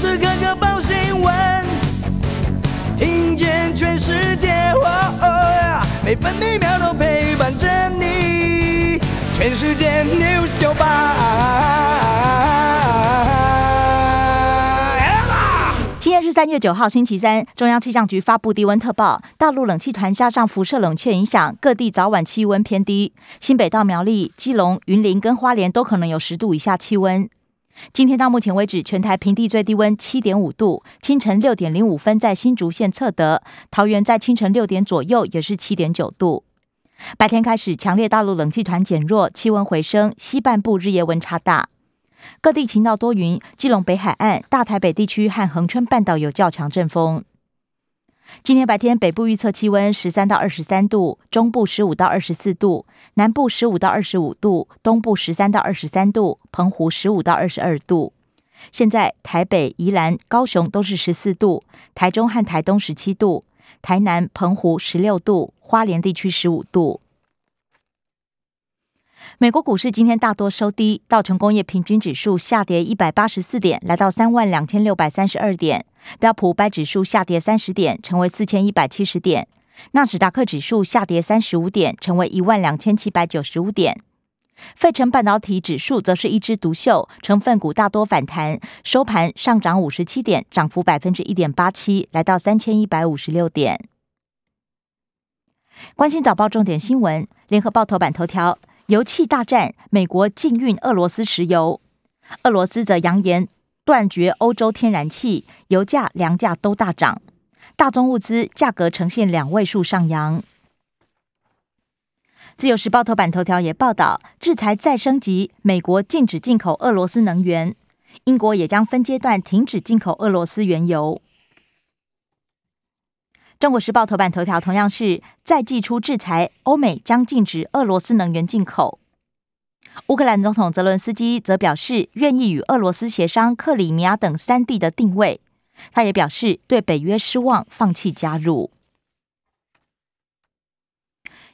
时刻刻报新闻，听见全世界，每分每秒都陪伴着你。全世界 news 九八。今天是三月九号，星期三。中央气象局发布低温特报，大陆冷气团加上辐射冷却影响，各地早晚气温偏低。新北到苗栗、基隆、云林跟花莲都可能有十度以下气温。今天到目前为止，全台平地最低温七点五度，清晨六点零五分在新竹县测得，桃园在清晨六点左右也是七点九度。白天开始，强烈大陆冷气团减弱，气温回升，西半部日夜温差大，各地晴到多云，基隆北海岸、大台北地区和恒春半岛有较强阵风。今天白天，北部预测气温十三到二十三度，中部十五到二十四度，南部十五到二十五度，东部十三到二十三度，澎湖十五到二十二度。现在台北、宜兰、高雄都是十四度，台中和台东十七度，台南、澎湖十六度，花莲地区十五度。美国股市今天大多收低，道琼工业平均指数下跌一百八十四点，来到三万两千六百三十二点；标普五百指数下跌三十点，成为四千一百七十点；纳指达克指数下跌三十五点，成为一万两千七百九十五点。费城半导体指数则是一枝独秀，成分股大多反弹，收盘上涨五十七点，涨幅百分之一点八七，来到三千一百五十六点。关心早报重点新闻，联合报头版头条。油气大战，美国禁运俄罗斯石油，俄罗斯则扬言断绝欧洲天然气，油价、粮价都大涨，大宗物资价格呈现两位数上扬。自由时报头版头条也报道，制裁再升级，美国禁止进口俄罗斯能源，英国也将分阶段停止进口俄罗斯原油。中国时报头版头条同样是再祭出制裁，欧美将禁止俄罗斯能源进口。乌克兰总统泽伦斯基则表示愿意与俄罗斯协商克里米亚等三地的定位。他也表示对北约失望，放弃加入。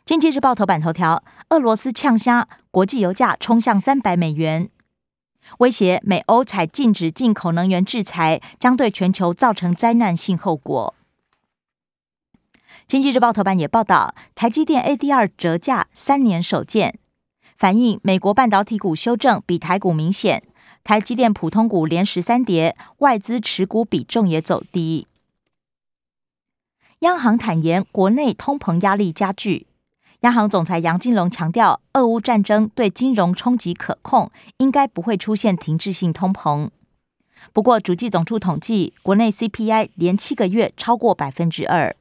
经济日报头版头条：俄罗斯呛虾，国际油价冲向三百美元，威胁美欧采禁止进口能源制裁，将对全球造成灾难性后果。经济日报头版也报道，台积电 ADR 折价三年首见，反映美国半导体股修正比台股明显。台积电普通股连十三跌，外资持股比重也走低。央行坦言，国内通膨压力加剧。央行总裁杨金龙强调，俄乌战争对金融冲击可控，应该不会出现停滞性通膨。不过，主计总处统计，国内 CPI 连七个月超过百分之二。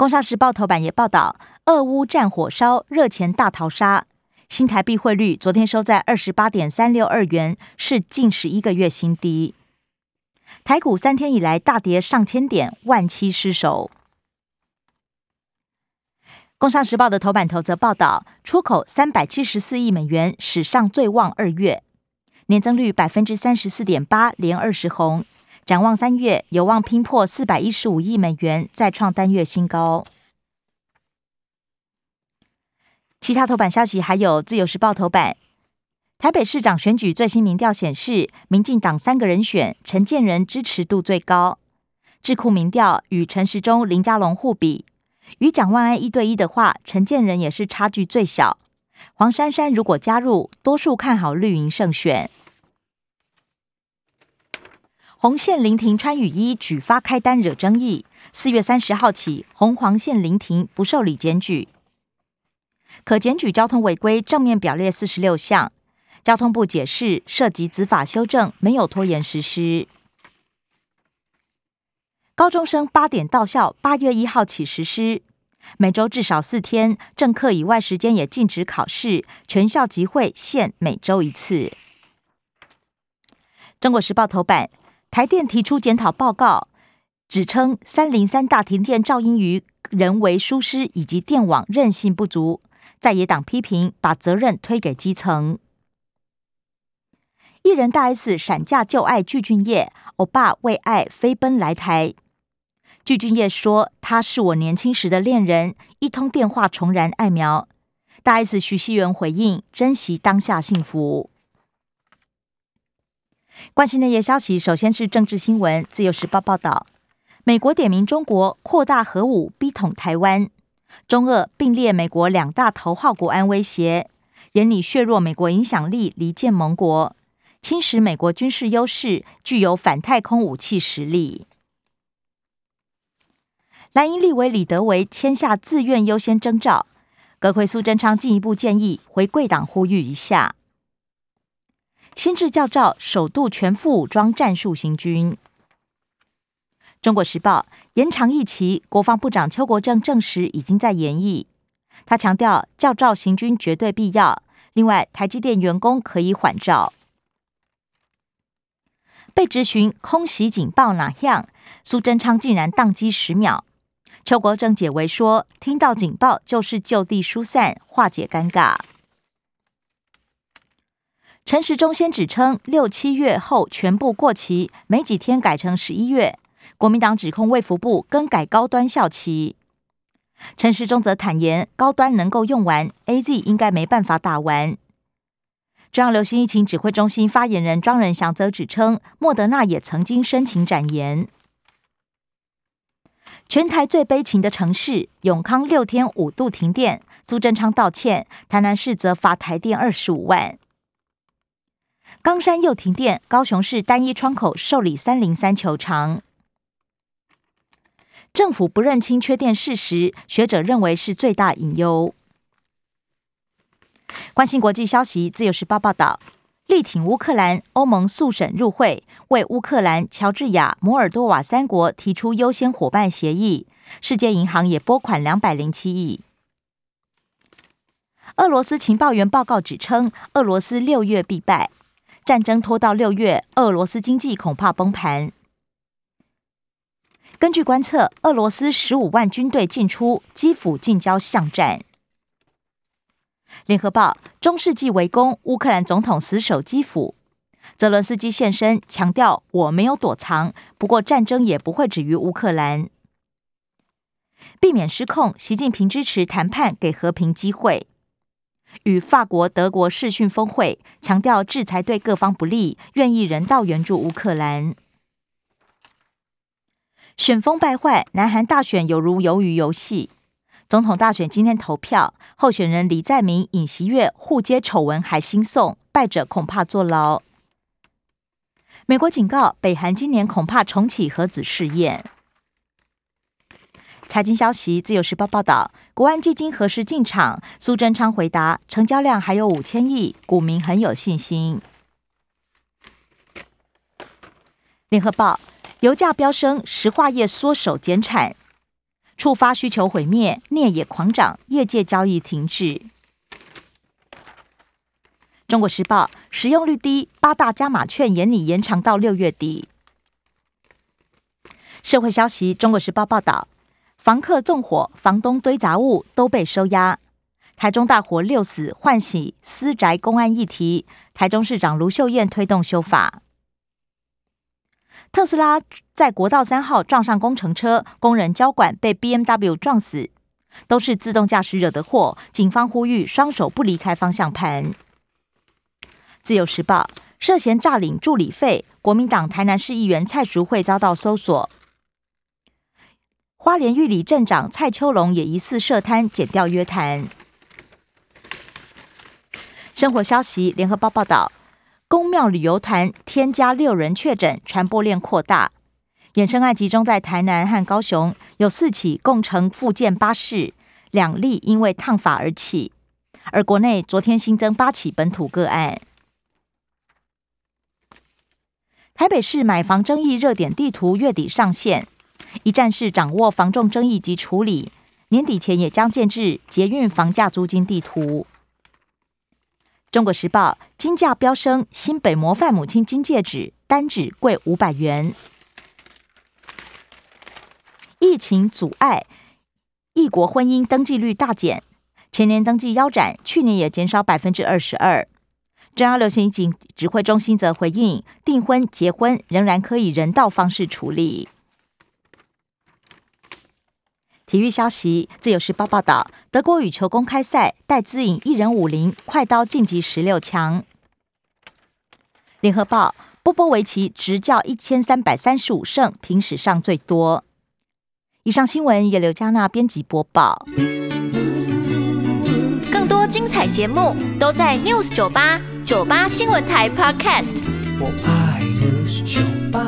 工商时报头版也报道，俄乌战火烧，热钱大逃杀。新台币汇率昨天收在二十八点三六二元，是近十一个月新低。台股三天以来大跌上千点，万期失守。工商时报的头版头则报道，出口三百七十四亿美元，史上最旺二月，年增率百分之三十四点八，连二十红。展望三月，有望拼破四百一十五亿美元，再创单月新高。其他头版消息还有《自由时报》头版：台北市长选举最新民调显示，民进党三个人选，陈建仁支持度最高。智库民调与陈时中、林佳龙互比，与蒋万安一对一的话，陈建仁也是差距最小。黄珊珊如果加入，多数看好绿营胜选。红线临停穿雨衣举发开单惹争议，四月三十号起红黄线临停不受理检举，可检举交通违规正面表列四十六项。交通部解释涉及执法修正，没有拖延实施。高中生八点到校，八月一号起实施，每周至少四天，正课以外时间也禁止考试，全校集会限每周一次。中国时报头版。台电提出检讨报告，指称三零三大停电噪音于人为疏失以及电网韧性不足，在野党批评把责任推给基层。艺人大 S 闪嫁旧爱具俊晔，欧巴为爱飞奔来台。具俊晔说：“他是我年轻时的恋人，一通电话重燃爱苗。”大 S 徐熙媛回应：“珍惜当下幸福。”关心内页消息，首先是政治新闻。自由时报报道，美国点名中国扩大核武，逼统台湾。中俄并列美国两大头号国安威胁，严厉削弱美国影响力，离间盟国，侵蚀美国军事优势，具有反太空武器实力。蓝营立委李德维签下自愿优先征召，阁魁苏贞昌进一步建议回贵党呼吁一下。新制教召首度全副武装战术行军。中国时报延长役期，国防部长邱国正证实已经在研议。他强调教召行军绝对必要。另外，台积电员工可以缓照。被质询空袭警报哪样，苏贞昌竟然宕机十秒。邱国正解围说，听到警报就是就地疏散，化解尴尬。陈时中先指称六七月后全部过期，没几天改成十一月。国民党指控卫福部更改高端校期。陈时中则坦言，高端能够用完，A Z 应该没办法打完。中央流行疫情指挥中心发言人庄仁祥则指称，莫德纳也曾经申请展延。全台最悲情的城市永康六天五度停电，苏贞昌道歉，台南市则罚台电二十五万。冈山又停电，高雄市单一窗口受理三零三球场。政府不认清缺电事实，学者认为是最大隐忧。关心国际消息，自由时报报道，力挺乌克兰，欧盟速审入会，为乌克兰、乔治亚、摩尔多瓦三国提出优先伙伴协议。世界银行也拨款两百零七亿。俄罗斯情报员报告指称，俄罗斯六月必败。战争拖到六月，俄罗斯经济恐怕崩盘。根据观测，俄罗斯十五万军队进出基辅近郊巷战。联合报：中世纪围攻乌克兰总统死守基辅，泽伦斯基现身强调：“我没有躲藏，不过战争也不会止于乌克兰。”避免失控，习近平支持谈判，给和平机会。与法国、德国视讯峰会，强调制裁对各方不利，愿意人道援助乌克兰。选风败坏，南韩大选有如鱿鱼游戏。总统大选今天投票，候选人李在明、尹锡悦互揭丑闻，还新送败者恐怕坐牢。美国警告，北韩今年恐怕重启核子试验。财经消息，自由时报报道，国安基金何时进场？苏贞昌回答，成交量还有五千亿，股民很有信心。联合报，油价飙升，石化业缩手减产，触发需求毁灭，镍也狂涨，业界交易停止。中国时报，使用率低，八大加码券延里延长到六月底。社会消息，中国时报报道。房客纵火，房东堆杂物都被收押。台中大火六死，唤起私宅公安议题。台中市长卢秀燕推动修法。特斯拉在国道三号撞上工程车，工人交管被 B M W 撞死，都是自动驾驶惹的祸。警方呼吁双手不离开方向盘。自由时报涉嫌诈领助理费，国民党台南市议员蔡淑慧遭到搜索。花莲玉里镇长蔡秋龙也疑似涉贪，减掉约谈。生活消息，联合报报道，公庙旅游团添加六人确诊，传播链扩大。衍生案集中在台南和高雄，有四起共乘复建巴士，两例因为烫发而起。而国内昨天新增八起本土个案。台北市买房争议热点地图月底上线。一站式掌握房仲争议及处理，年底前也将建制捷运房价租金地图。中国时报金价飙升，新北模范母亲金戒指单指贵五百元。疫情阻碍异国婚姻登记率大减，前年登记腰斩，去年也减少百分之二十二。中央流行疫情指挥中心则回应，订婚结婚仍然可以人道方式处理。体育消息，《自由时报》报道，德国羽球公开赛，戴资颖一人五零快刀晋级十六强。联合报，波波维奇执教一千三百三十五胜，平史上最多。以上新闻由刘嘉娜编辑播报。更多精彩节目都在 News 九八九八新闻台 Podcast。我爱 News 酒吧。